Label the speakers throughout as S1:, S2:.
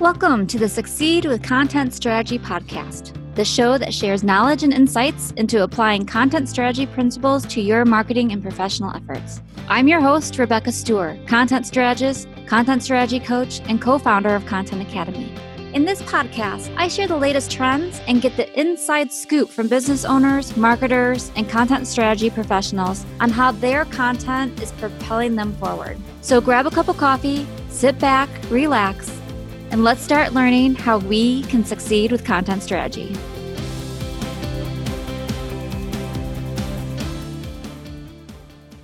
S1: Welcome to the Succeed with Content Strategy podcast, the show that shares knowledge and insights into applying content strategy principles to your marketing and professional efforts. I'm your host, Rebecca Stewart, content strategist, content strategy coach, and co founder of Content Academy. In this podcast, I share the latest trends and get the inside scoop from business owners, marketers, and content strategy professionals on how their content is propelling them forward. So grab a cup of coffee, sit back, relax, and let's start learning how we can succeed with content strategy.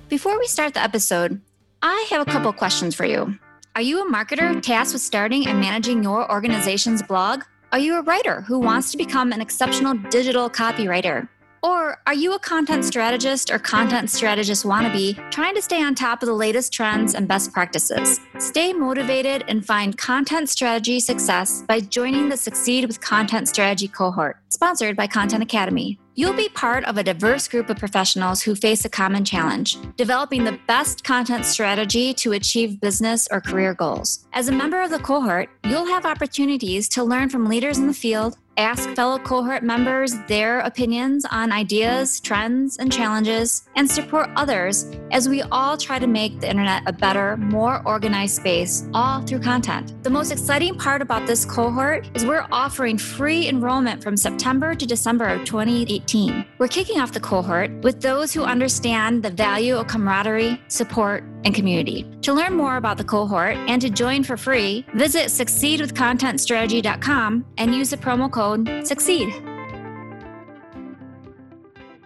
S1: Before we start the episode, I have a couple questions for you. Are you a marketer tasked with starting and managing your organization's blog? Are you a writer who wants to become an exceptional digital copywriter? Or are you a content strategist or content strategist wannabe trying to stay on top of the latest trends and best practices? Stay motivated and find content strategy success by joining the Succeed with Content Strategy cohort, sponsored by Content Academy. You'll be part of a diverse group of professionals who face a common challenge developing the best content strategy to achieve business or career goals. As a member of the cohort, you'll have opportunities to learn from leaders in the field ask fellow cohort members their opinions on ideas, trends, and challenges, and support others as we all try to make the internet a better, more organized space, all through content. The most exciting part about this cohort is we're offering free enrollment from September to December of 2018. We're kicking off the cohort with those who understand the value of camaraderie, support, and community. To learn more about the cohort and to join for free, visit succeedwithcontentstrategy.com and use the promo code SUCCEED.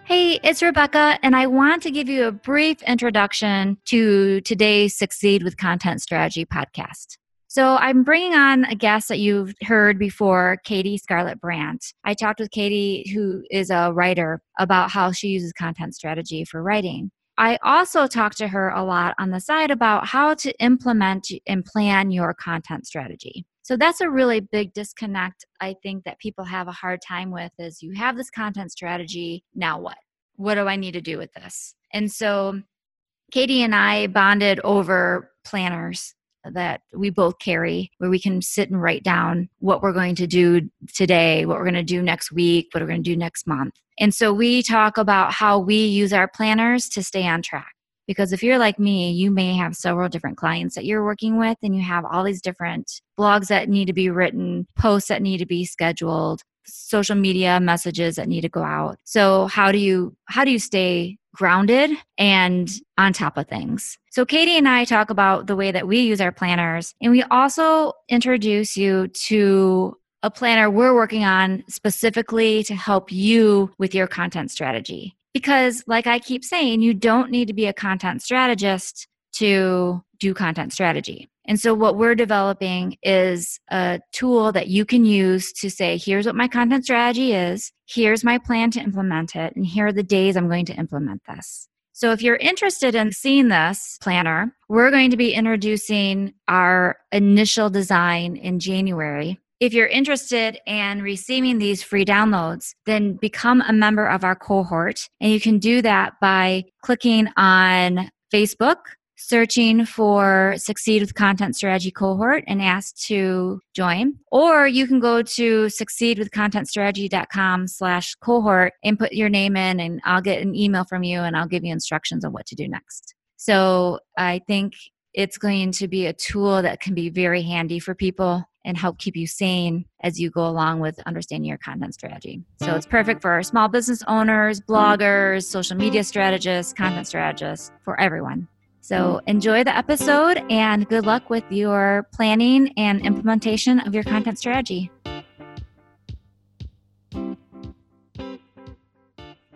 S1: Hey, it's Rebecca, and I want to give you a brief introduction to today's Succeed with Content Strategy podcast. So, I'm bringing on a guest that you've heard before, Katie Scarlett Brandt. I talked with Katie, who is a writer, about how she uses content strategy for writing. I also talked to her a lot on the side about how to implement and plan your content strategy. So that's a really big disconnect I think that people have a hard time with is you have this content strategy, now what? What do I need to do with this? And so Katie and I bonded over planners that we both carry where we can sit and write down what we're going to do today, what we're going to do next week, what we're going to do next month. And so we talk about how we use our planners to stay on track. Because if you're like me, you may have several different clients that you're working with, and you have all these different blogs that need to be written, posts that need to be scheduled, social media messages that need to go out. So how do you how do you stay grounded and on top of things? So Katie and I talk about the way that we use our planners, and we also introduce you to a planner we're working on specifically to help you with your content strategy. Because, like I keep saying, you don't need to be a content strategist to do content strategy. And so, what we're developing is a tool that you can use to say, here's what my content strategy is, here's my plan to implement it, and here are the days I'm going to implement this. So, if you're interested in seeing this planner, we're going to be introducing our initial design in January. If you're interested in receiving these free downloads, then become a member of our cohort. And you can do that by clicking on Facebook, searching for Succeed with Content Strategy cohort and ask to join. Or you can go to succeedwithcontentstrategy.com slash cohort and put your name in and I'll get an email from you and I'll give you instructions on what to do next. So I think it's going to be a tool that can be very handy for people and help keep you sane as you go along with understanding your content strategy. So it's perfect for small business owners, bloggers, social media strategists, content strategists, for everyone. So enjoy the episode and good luck with your planning and implementation of your content strategy.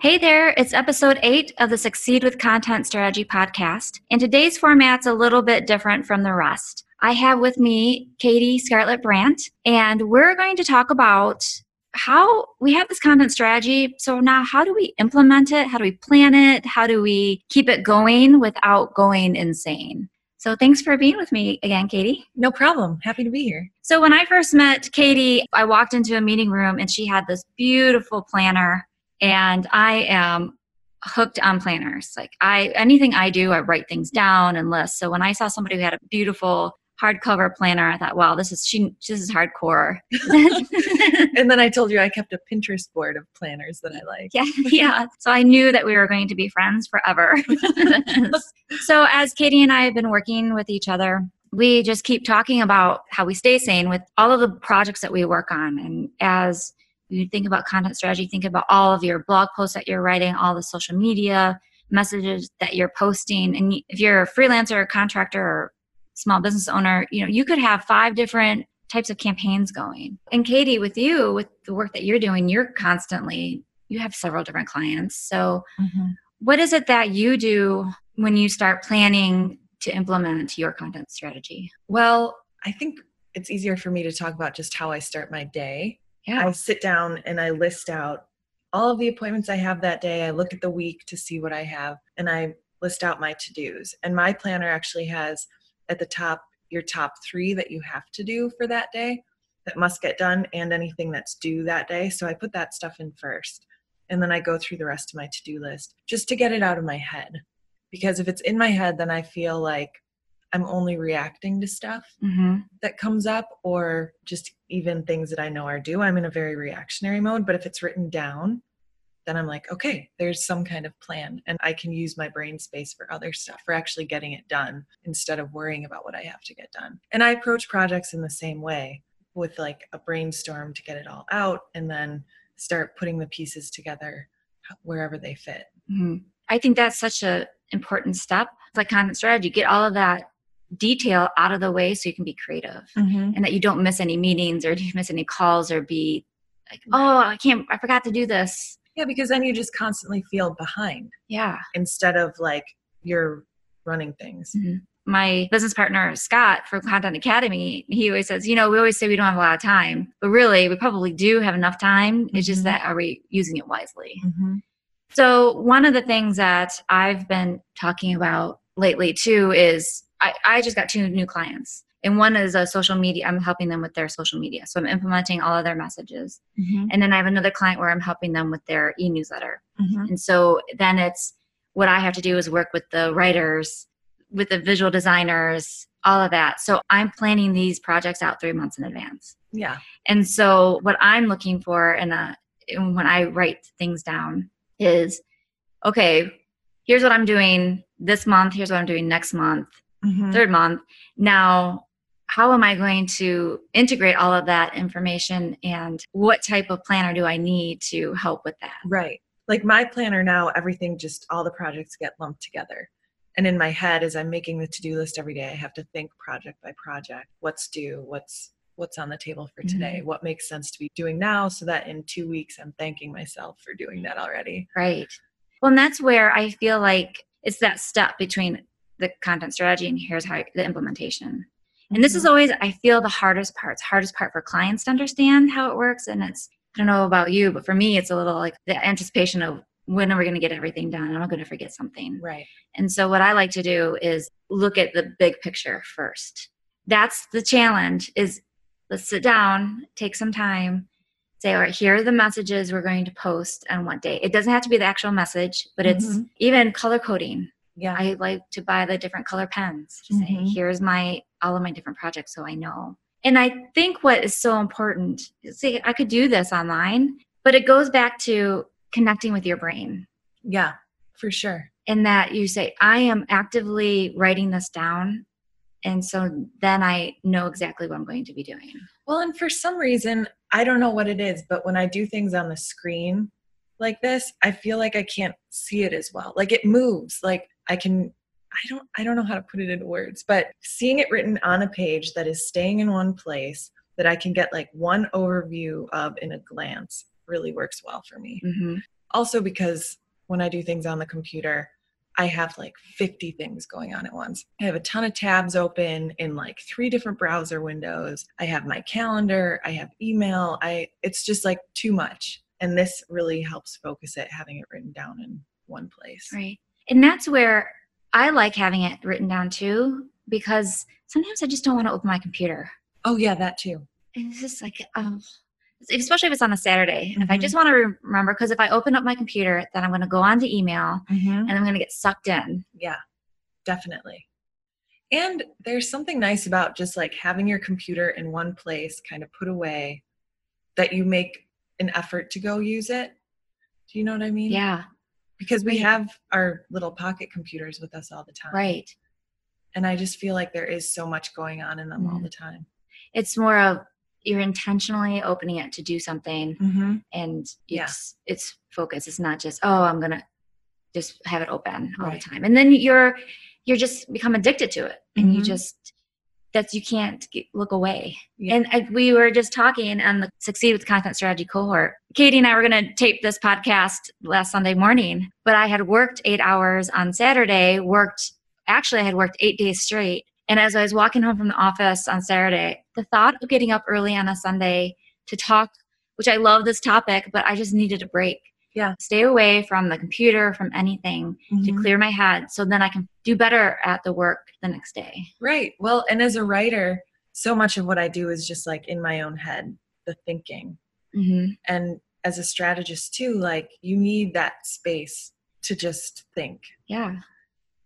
S1: Hey there, it's episode eight of the Succeed with Content Strategy podcast. And today's format's a little bit different from the rest. I have with me Katie Scarlett Brandt, and we're going to talk about how we have this content strategy. So now, how do we implement it? How do we plan it? How do we keep it going without going insane? So thanks for being with me again, Katie.
S2: No problem. Happy to be here.
S1: So when I first met Katie, I walked into a meeting room and she had this beautiful planner and I am hooked on planners. Like I anything I do, I write things down and list. So when I saw somebody who had a beautiful hardcover planner. I thought, wow, this is she. This is hardcore.
S2: and then I told you I kept a Pinterest board of planners that I like.
S1: Yeah, yeah. So I knew that we were going to be friends forever. so as Katie and I have been working with each other, we just keep talking about how we stay sane with all of the projects that we work on, and as you think about content strategy, think about all of your blog posts that you're writing, all the social media messages that you're posting. And if you're a freelancer, contractor, or small business owner, you know, you could have five different types of campaigns going. And Katie, with you, with the work that you're doing, you're constantly, you have several different clients. So, mm-hmm. what is it that you do when you start planning to implement your content strategy?
S2: Well, I think it's easier for me to talk about just how I start my day. Yeah. I sit down and I list out all of the appointments I have that day. I look at the week to see what I have and I list out my to dos. And my planner actually has at the top your top three that you have to do for that day that must get done and anything that's due that day. So I put that stuff in first. And then I go through the rest of my to do list just to get it out of my head. Because if it's in my head, then I feel like I'm only reacting to stuff mm-hmm. that comes up or just even things that I know are due. I'm in a very reactionary mode. But if it's written down, then I'm like, okay, there's some kind of plan. And I can use my brain space for other stuff, for actually getting it done instead of worrying about what I have to get done. And I approach projects in the same way with like a brainstorm to get it all out and then start putting the pieces together wherever they fit.
S1: Mm-hmm. I think that's such a important step. It's like content strategy. Get all of that detail out of the way so you can be creative mm-hmm. and that you don't miss any meetings or you miss any calls or be like, oh, I can't, I forgot to do this.
S2: Yeah, because then you just constantly feel behind.
S1: Yeah.
S2: Instead of like you're running things. Mm-hmm.
S1: My business partner, Scott, from Content Academy, he always says, you know, we always say we don't have a lot of time, but really we probably do have enough time. Mm-hmm. It's just mm-hmm. that are we using it wisely? Mm-hmm. So, one of the things that I've been talking about lately too is I, I just got two new clients and one is a social media i'm helping them with their social media so i'm implementing all of their messages mm-hmm. and then i have another client where i'm helping them with their e-newsletter mm-hmm. and so then it's what i have to do is work with the writers with the visual designers all of that so i'm planning these projects out three months in advance
S2: yeah
S1: and so what i'm looking for in a when i write things down is okay here's what i'm doing this month here's what i'm doing next month mm-hmm. third month. Now, how am I going to integrate all of that information and what type of planner do I need to help with that?
S2: Right. Like my planner now, everything just all the projects get lumped together. And in my head, as I'm making the to-do list every day, I have to think project by project. What's due? What's what's on the table for today? Mm-hmm. What makes sense to be doing now so that in two weeks I'm thanking myself for doing that already.
S1: Right. Well, and that's where I feel like it's that step between the content strategy and here's how the implementation and this is mm-hmm. always i feel the hardest part. It's hardest part for clients to understand how it works and it's i don't know about you but for me it's a little like the anticipation of when are we going to get everything done? I'm not going to forget something?
S2: Right.
S1: And so what i like to do is look at the big picture first. That's the challenge is let's sit down take some time say all right here are the messages we're going to post on what day. It doesn't have to be the actual message but it's mm-hmm. even color coding
S2: yeah.
S1: I like to buy the different color pens to mm-hmm. say here's my all of my different projects so i know. And i think what is so important see i could do this online but it goes back to connecting with your brain.
S2: Yeah for sure.
S1: In that you say i am actively writing this down and so then i know exactly what i'm going to be doing.
S2: Well and for some reason i don't know what it is but when i do things on the screen like this i feel like i can't see it as well. Like it moves. Like i can i don't i don't know how to put it into words but seeing it written on a page that is staying in one place that i can get like one overview of in a glance really works well for me mm-hmm. also because when i do things on the computer I have like 50 things going on at once. I have a ton of tabs open in like three different browser windows. I have my calendar, I have email. I it's just like too much and this really helps focus it having it written down in one place
S1: right and that's where i like having it written down too because sometimes i just don't want to open my computer
S2: oh yeah that too
S1: and it's just like um especially if it's on a saturday mm-hmm. if i mm-hmm. just want to remember because if i open up my computer then i'm going to go on to email mm-hmm. and i'm going to get sucked in
S2: yeah definitely And there's something nice about just like having your computer in one place, kind of put away, that you make an effort to go use it. Do you know what I mean?
S1: Yeah.
S2: Because we have our little pocket computers with us all the time.
S1: Right.
S2: And I just feel like there is so much going on in them all
S1: Mhm.
S2: the time.
S1: It's more of you're intentionally opening it to do something
S2: Mm-hmm.
S1: and
S2: Yeah.
S1: it's it's focus. It's not just, oh, I'm gonna just have it open all
S2: Right.
S1: the time. And then you're you're just become addicted to it. And you
S2: Mhm.
S1: just that's you can't get, look away.
S2: Yeah.
S1: And I, we were just talking on the Succeed with Content Strategy cohort. Katie and I were going to tape this podcast last Sunday morning, but I had worked eight hours on Saturday, worked, actually, I had worked eight days straight. And as I was walking home from the office on Saturday, the thought of getting up early on a Sunday to talk, which I love this topic, but I just needed a break.
S2: Yeah.
S1: Stay away from the computer, from anything to
S2: Mhm.
S1: clear my head so then I can do better at the work the next day.
S2: Right. Well, and as a writer, so much of what I do is just like in my own head, the thinking.
S1: hmm
S2: And as a strategist too, like you need that space to just think.
S1: Yeah.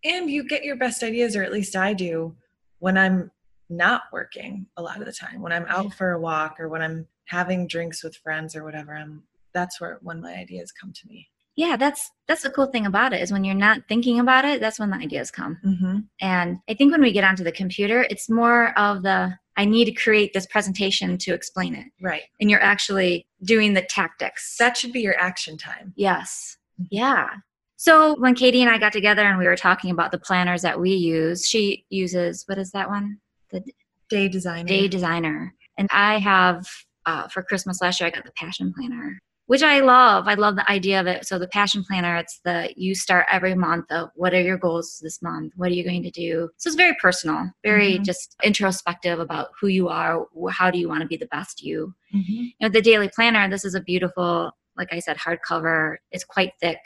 S2: And you get your best ideas, or at least I do, when I'm not working a lot of the time. When I'm out
S1: Yeah.
S2: for a walk or when I'm having drinks with friends or whatever, I'm that's where when my ideas come to me.
S1: yeah that's that's the cool thing about it is when you're not thinking about it that's when the ideas come
S2: Mm-hmm.
S1: and i think when we get onto the computer it's more of the i need to create this presentation to explain it
S2: Right.
S1: and you're actually doing the tactics
S2: That should be your action time.
S1: yes yeah so when katie and i got together and we were talking about the planners that we use she uses what is that one the
S2: Day designer.
S1: day designer and i have uh, for christmas last year i got the passion planner which i love. I love the idea of it. So the passion planner it's the you start every month of what are your goals this month? What are you going to do? So it's very personal very
S2: Mhm.
S1: just introspective about who you are how do you want to be the best you?
S2: Mhm.
S1: you know the daily planner this is a beautiful like i said hardcover. It's quite thick.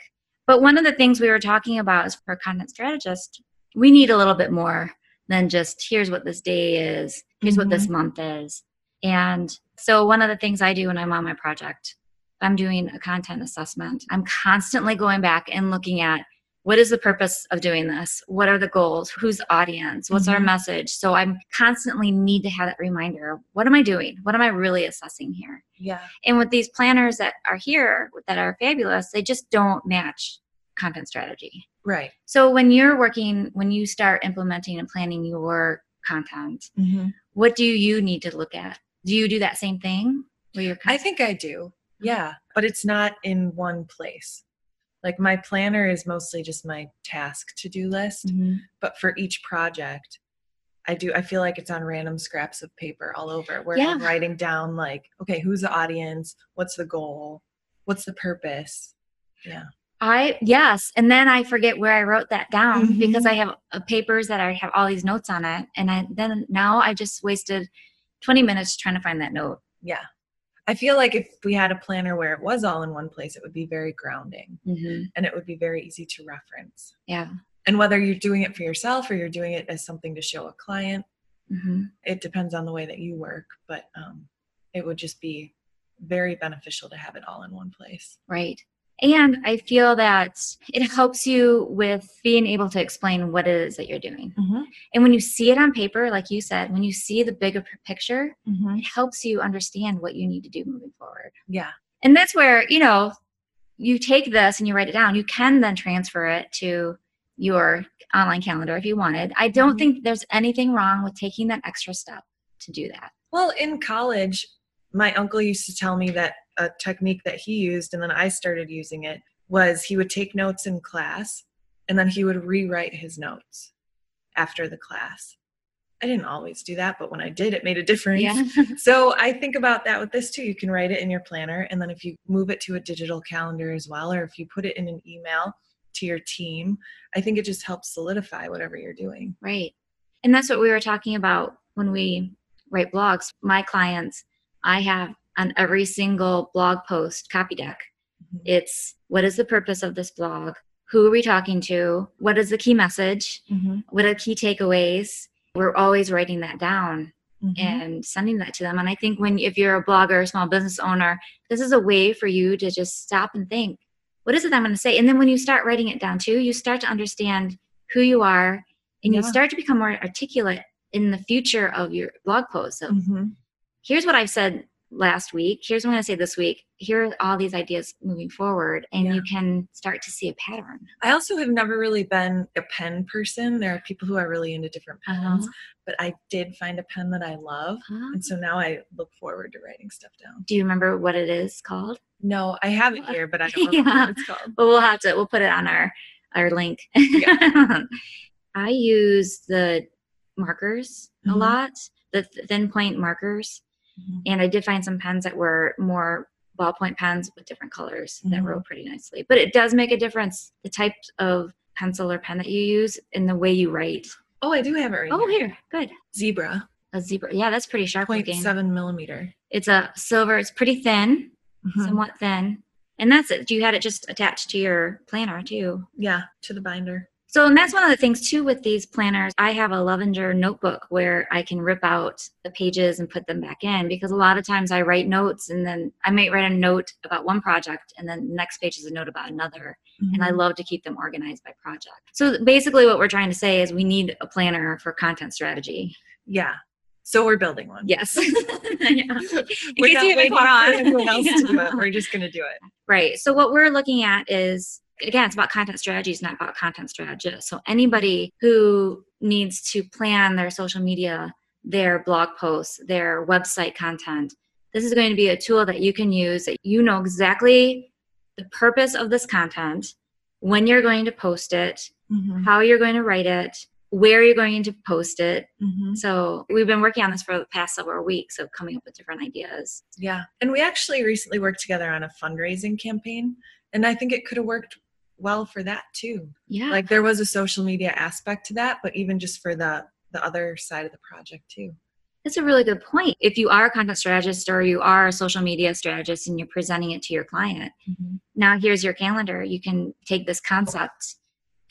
S1: But one of the things we were talking about is for a content strategist we need a little bit more than just here's what this day is. Here's what this month is. And so one of the things i do when i'm on my project i'm doing a content assessment i'm constantly going back and looking at what is the purpose of doing this what are the goals Whose audience what's our
S2: Mhm.
S1: message so i'm constantly need to have that reminder what am i doing what am i really assessing here
S2: Yeah.
S1: and with these planners that are here that are fabulous they just don't match content strategy
S2: Right.
S1: so when you're working when you start implementing and planning your content
S2: Mm-hmm.
S1: what do you need to look at do you do that same thing where you're
S2: I think I do. Yeah. But it's not in one place. Like my planner is mostly just my task to do list.
S1: Mhm.
S2: But for each project, I do, I feel like it's on random scraps of paper all over where I'm writing down, like, okay, who's the audience? What's the goal? What's the purpose? Yeah.
S1: I yes, and then I forget where I wrote that down
S2: Mhm.
S1: because I have uh, papers that I have all these notes on it, and I then now I just wasted twenty minutes trying to find that note.
S2: Yeah. I feel like if we had a planner where it was all in one place, it would be very grounding
S1: Mm-hmm.
S2: and it would be very easy to reference.
S1: Yeah.
S2: And whether you're doing it for yourself or you're doing it as something to show a client,
S1: hmm
S2: it depends on the way that you work, but um, it would just be very beneficial to have it all in one place.
S1: Right. And I feel that it helps you with being able to explain what it is that you're doing.
S2: Mm-hmm.
S1: And when you see it on paper, like you said, when you see the bigger picture,
S2: Mm-hmm.
S1: it helps you understand what you need to do moving forward.
S2: Yeah.
S1: And that's where, you know, you take this and you write it down. You can then transfer it to your online calendar if you wanted. I don't
S2: Mhm.
S1: think there's anything wrong with taking that extra step to do that.
S2: Well, in college, my uncle used to tell me that a technique that he used, and then I started using it, was he would take notes in class and then he would rewrite his notes after the class. I didn't always do that, but when I did, it made a difference.
S1: Yeah.
S2: So I think about that with this too. You can write it in your planner, and then if you move it to a digital calendar as well, or if you put it in an email to your team, I think it just helps solidify whatever you're doing.
S1: Right. And that's what we were talking about when we write blogs. My clients, I have on every single blog post copy deck.
S2: Mhm.
S1: It's what is the purpose of this blog? Who are we talking to? What is the key message? What are key takeaways? We're always writing that down
S2: Mhm.
S1: and sending that to them. And I think when if you're a blogger, a small business owner, this is a way for you to just stop and think, what is it I'm going to say? And then when you start writing it down too, you start to understand who you are and yeah. you start to become more articulate in the future of your blog posts. So mm-hmm. here's what I've said last week. Here's what I'm going to say this week. Here are all these ideas moving forward, and yeah. you can start to see a pattern.
S2: I also have never really been a pen person. There are people who are really into different pens, uh-huh. but I did find a pen that I love. Uh-huh. And so now I look forward to writing stuff down.
S1: Do you remember what it is called?
S2: No, I have it here, but I don't know yeah. what it's called.
S1: But we'll have to, we'll put it on our, our link. Yeah. I use the markers mm-hmm. a lot, the thin point markers Mm-hmm. And I did find some pens that were more ballpoint pens with different colors mm-hmm. that wrote pretty nicely. But it does make a difference the type of pencil or pen that you use in the way you write.
S2: Oh, I do have it right
S1: Oh, here. here. Good.
S2: Zebra.
S1: A zebra. Yeah, that's pretty sharp
S2: 0.7 millimeter.
S1: It's a silver. It's pretty thin, mm-hmm. somewhat thin. And that's it. You had it just attached to your planner too.
S2: Yeah, to the binder.
S1: So, and that's one of the things too with these planners. I have a Levenger notebook where I can rip out the pages and put them back in because a lot of times I write notes and then I might write a note about one project and then the next page is a note about another. Mm-hmm. And I mm-hmm. love to keep them organized by project. So, basically, what we're trying to say is we need a planner for content strategy.
S2: Yeah. So we're building one.
S1: Yes. yeah.
S2: We're waiting else yeah. to do it. We're just going to do it.
S1: Right. So what we're looking at is again, it's about content strategies, not about content strategists. So anybody who needs to plan their social media, their blog posts, their website content, this is going to be a tool that you can use that you know exactly the purpose of this content, when you're going to post it, mm-hmm. how you're going to write it, where you're going to post it. Mm-hmm. So we've been working on this for the past several weeks of coming up with different ideas.
S2: Yeah. And we actually recently worked together on a fundraising campaign. And I think it could have worked well for that too.
S1: Yeah.
S2: Like there was a social media aspect to that, but even just for the the other side of the project too.
S1: That's a really good point. If you are a content strategist or you are a social media strategist and you're presenting it to your client, mm-hmm. now here's your calendar. You can take this concept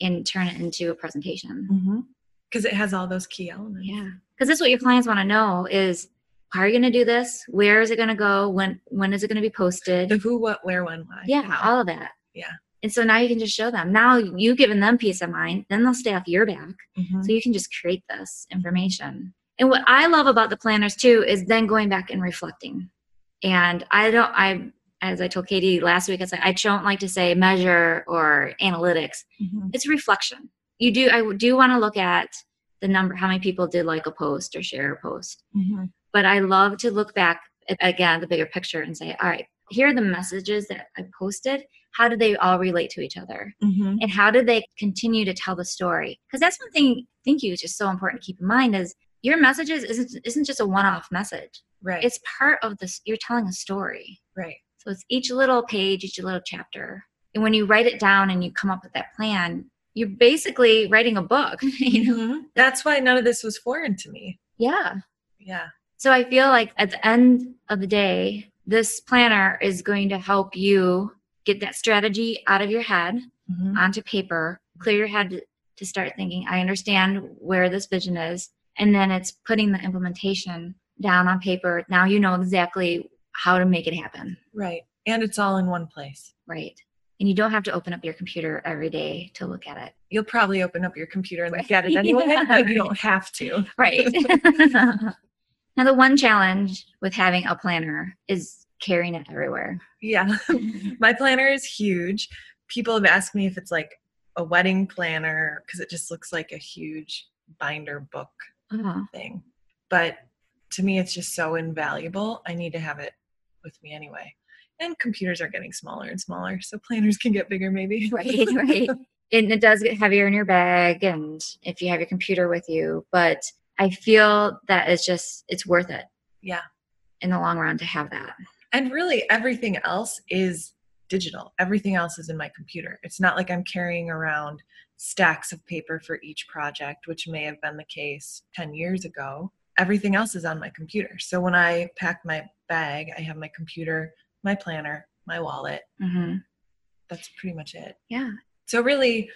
S1: and turn it into a presentation.
S2: Because mm-hmm. it has all those key elements.
S1: Yeah. Because that's what your clients want to know is how are you going to do this? Where is it going to go? When when is it going to be posted?
S2: The who, what, where, when, why.
S1: Yeah, all of that.
S2: Yeah.
S1: And so now you can just show them. Now you've given them peace of mind. Then they'll stay off your back. Mm-hmm. So you can just create this information. And what I love about the planners too is then going back and reflecting. And I don't, I, as I told Katie last week, I said, I don't like to say measure or analytics. Mm-hmm. It's reflection. You do, I do want to look at the number, how many people did like a post or share a post. Mm-hmm. But I love to look back at, again, the bigger picture and say, all right, here are the messages that I posted how do they all relate to each other? Mm-hmm. and how do they continue to tell the story? Because that's one thing i think you is just so important to keep in mind is your messages isn't isn't just a one-off message.
S2: Right.
S1: It's part of this you're telling a story.
S2: Right.
S1: So it's each little page each little chapter. And when you write it down and you come up with that plan you're basically writing a book you know? Mm-hmm.
S2: that's why none of this was foreign to me.
S1: Yeah.
S2: Yeah.
S1: So i feel like at the end of the day this planner is going to help you get that strategy out of your head mm-hmm. onto paper, clear your head to, start thinking, I understand where this vision is. And then it's putting the implementation down on paper. Now you know exactly how to make it happen.
S2: Right. And it's all in one place.
S1: Right. And you don't have to open up your computer every day to look at it.
S2: You'll probably open up your computer and look at it anyway, yeah. but you don't have to.
S1: Right. now, the one challenge with having a planner is carrying it everywhere.
S2: Yeah. My planner is huge. People have asked me if it's like a wedding planner because it just looks like a huge binder book uh-huh. thing. But to me, it's just so invaluable. I need to have it with me anyway. And computers are getting smaller and smaller, so planners can get bigger maybe.
S1: Right, right. and it does get heavier in your bag and if you have your computer with you. But I feel that it's just, it's worth it.
S2: Yeah.
S1: In the long run to have that.
S2: And really, everything else is digital. Everything else is in my computer. It's not like I'm carrying around stacks of paper for each project, which may have been the case 10 years ago. Everything else is on my computer. So when I pack my bag, I have my computer, my planner, my wallet. Mm-hmm. That's pretty much it.
S1: Yeah.
S2: So, really,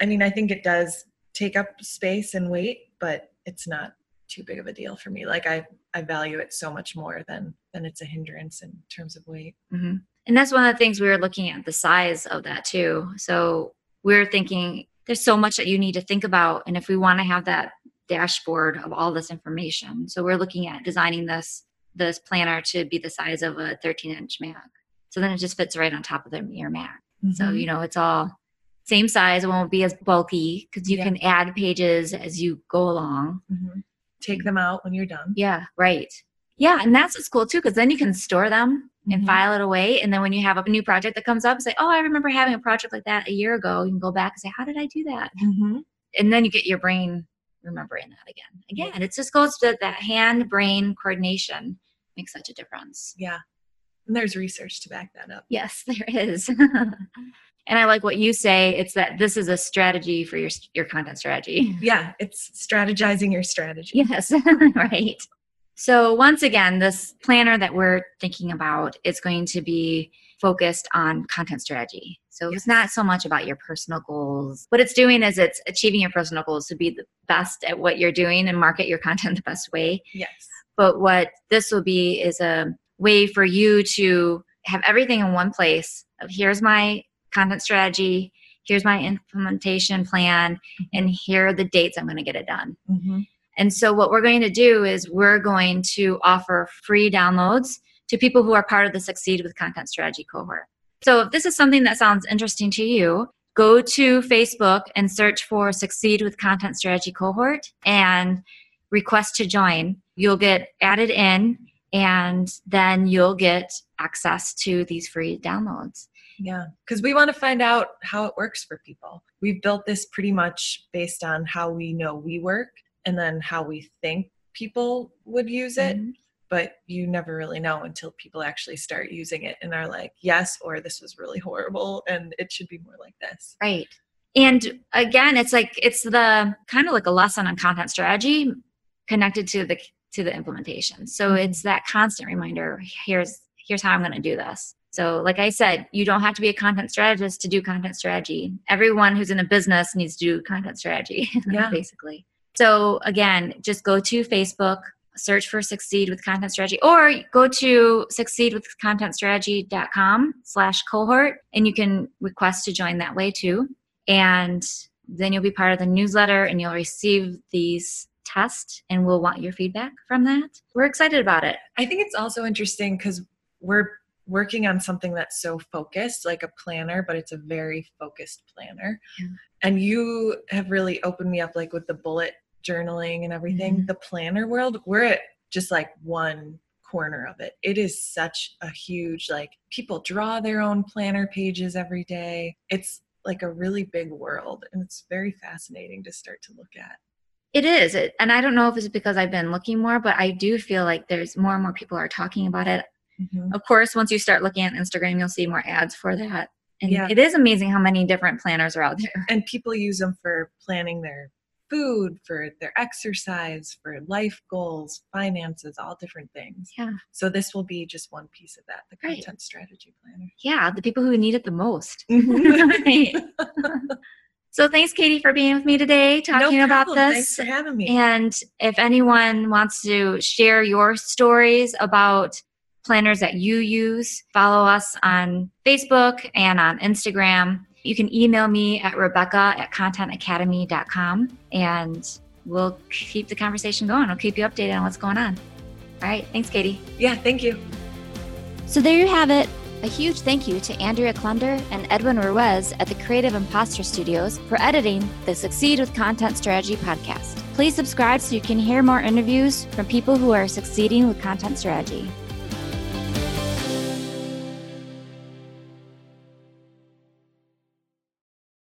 S2: I mean, I think it does take up space and weight, but it's not too big of a deal for me. Like I I value it so much more than than it's a hindrance in terms of weight.
S1: Mm-hmm. And that's one of the things we were looking at the size of that too. So we are thinking there's so much that you need to think about. And if we want to have that dashboard of all this information, so we're looking at designing this this planner to be the size of a 13 inch Mac. So then it just fits right on top of the, your Mac. Mm-hmm. So, you know, it's all same size. It won't be as bulky because you yeah. can add pages as you go along.
S2: Mm-hmm. Take them out when you're done.
S1: Yeah, right. Yeah, and that's what's cool too because then you can store them and mm-hmm. file it away. And then when you have a new project that comes up, say, "Oh, I remember having a project like that a year ago." You can go back and say, "How did I do that?" Mm-hmm. And then you get your brain remembering that again. Again, it just goes to that hand-brain coordination makes such a difference.
S2: Yeah, and there's research to back that up.
S1: Yes, there is. and I like what you say. It's that this is a strategy for your your content strategy.
S2: Yeah, it's strategizing your strategy.
S1: Yes, right. So, once again, this planner that we're thinking about is going to be focused on content strategy. So, it's not so much about your personal goals. What it's doing is it's achieving your personal goals to be the best at what you're doing and market your content the best way.
S2: Yes.
S1: But what this will be is a way for you to have everything in one place of here's my content strategy, here's my implementation plan, and here are the dates I'm going to get it done. Mm-hmm. And so, what we're going to do is we're going to offer free downloads to people who are part of the Succeed with Content Strategy cohort. So, if this is something that sounds interesting to you, go to Facebook and search for Succeed with Content Strategy cohort and request to join. You'll get added in, and then you'll get access to these free downloads.
S2: Yeah, because we want to find out how it works for people. We've built this pretty much based on how we know we work and then how we think people would use it. Mm-hmm. But you never really know until people actually start using it and are like, yes, or this was really horrible and it should be more like this.
S1: Right. And again, it's like it's the kind of like a lesson on content strategy connected to the to the implementation. So mm-hmm. it's that constant reminder, here's here's how I'm going to do this. So, like I said, you don't have to be a content strategist to do content strategy. Everyone who's in a business needs to do content strategy, yeah. basically. So again, just go to Facebook, search for Succeed with Content Strategy, or go to succeedwithcontentstrategy.com slash cohort, and you can request to join that way too. And then you'll be part of the newsletter and you'll receive these tests and we'll want your feedback from that. We're excited about it.
S2: I think it's also interesting because we're working on something that's so focused, like a planner, but it's a very focused planner. Yeah. And you have really opened me up, like with the bullet journaling and everything. Mm-hmm. The planner world, we're at just like one corner of it. It is such a huge, like, people draw their own planner pages every day. It's like a really big world, and it's very fascinating to start to look at.
S1: It is. It, and I don't know if it's because I've been looking more, but I do feel like there's more and more people are talking about it. Mm-hmm. Of course, once you start looking at Instagram, you'll see more ads for that. And yeah. it is amazing how many different planners are out there.
S2: And people use them for planning their food, for their exercise, for life goals, finances, all different things.
S1: Yeah.
S2: So this will be just one piece of that, the content right. strategy planner.
S1: Yeah, the people who need it the most. Mm-hmm. So thanks, Katie, for being with me today, talking
S2: no
S1: about this.
S2: Thanks for having me.
S1: And if anyone wants to share your stories about planners that you use, follow us on Facebook and on Instagram. You can email me at Rebecca at contentacademy.com and we'll keep the conversation going. I'll keep you updated on what's going on. All right. Thanks, Katie.
S2: Yeah, thank you.
S1: So there you have it. A huge thank you to Andrea Klunder and Edwin Ruiz at the Creative Imposter Studios for editing the Succeed with Content Strategy podcast. Please subscribe so you can hear more interviews from people who are succeeding with content strategy.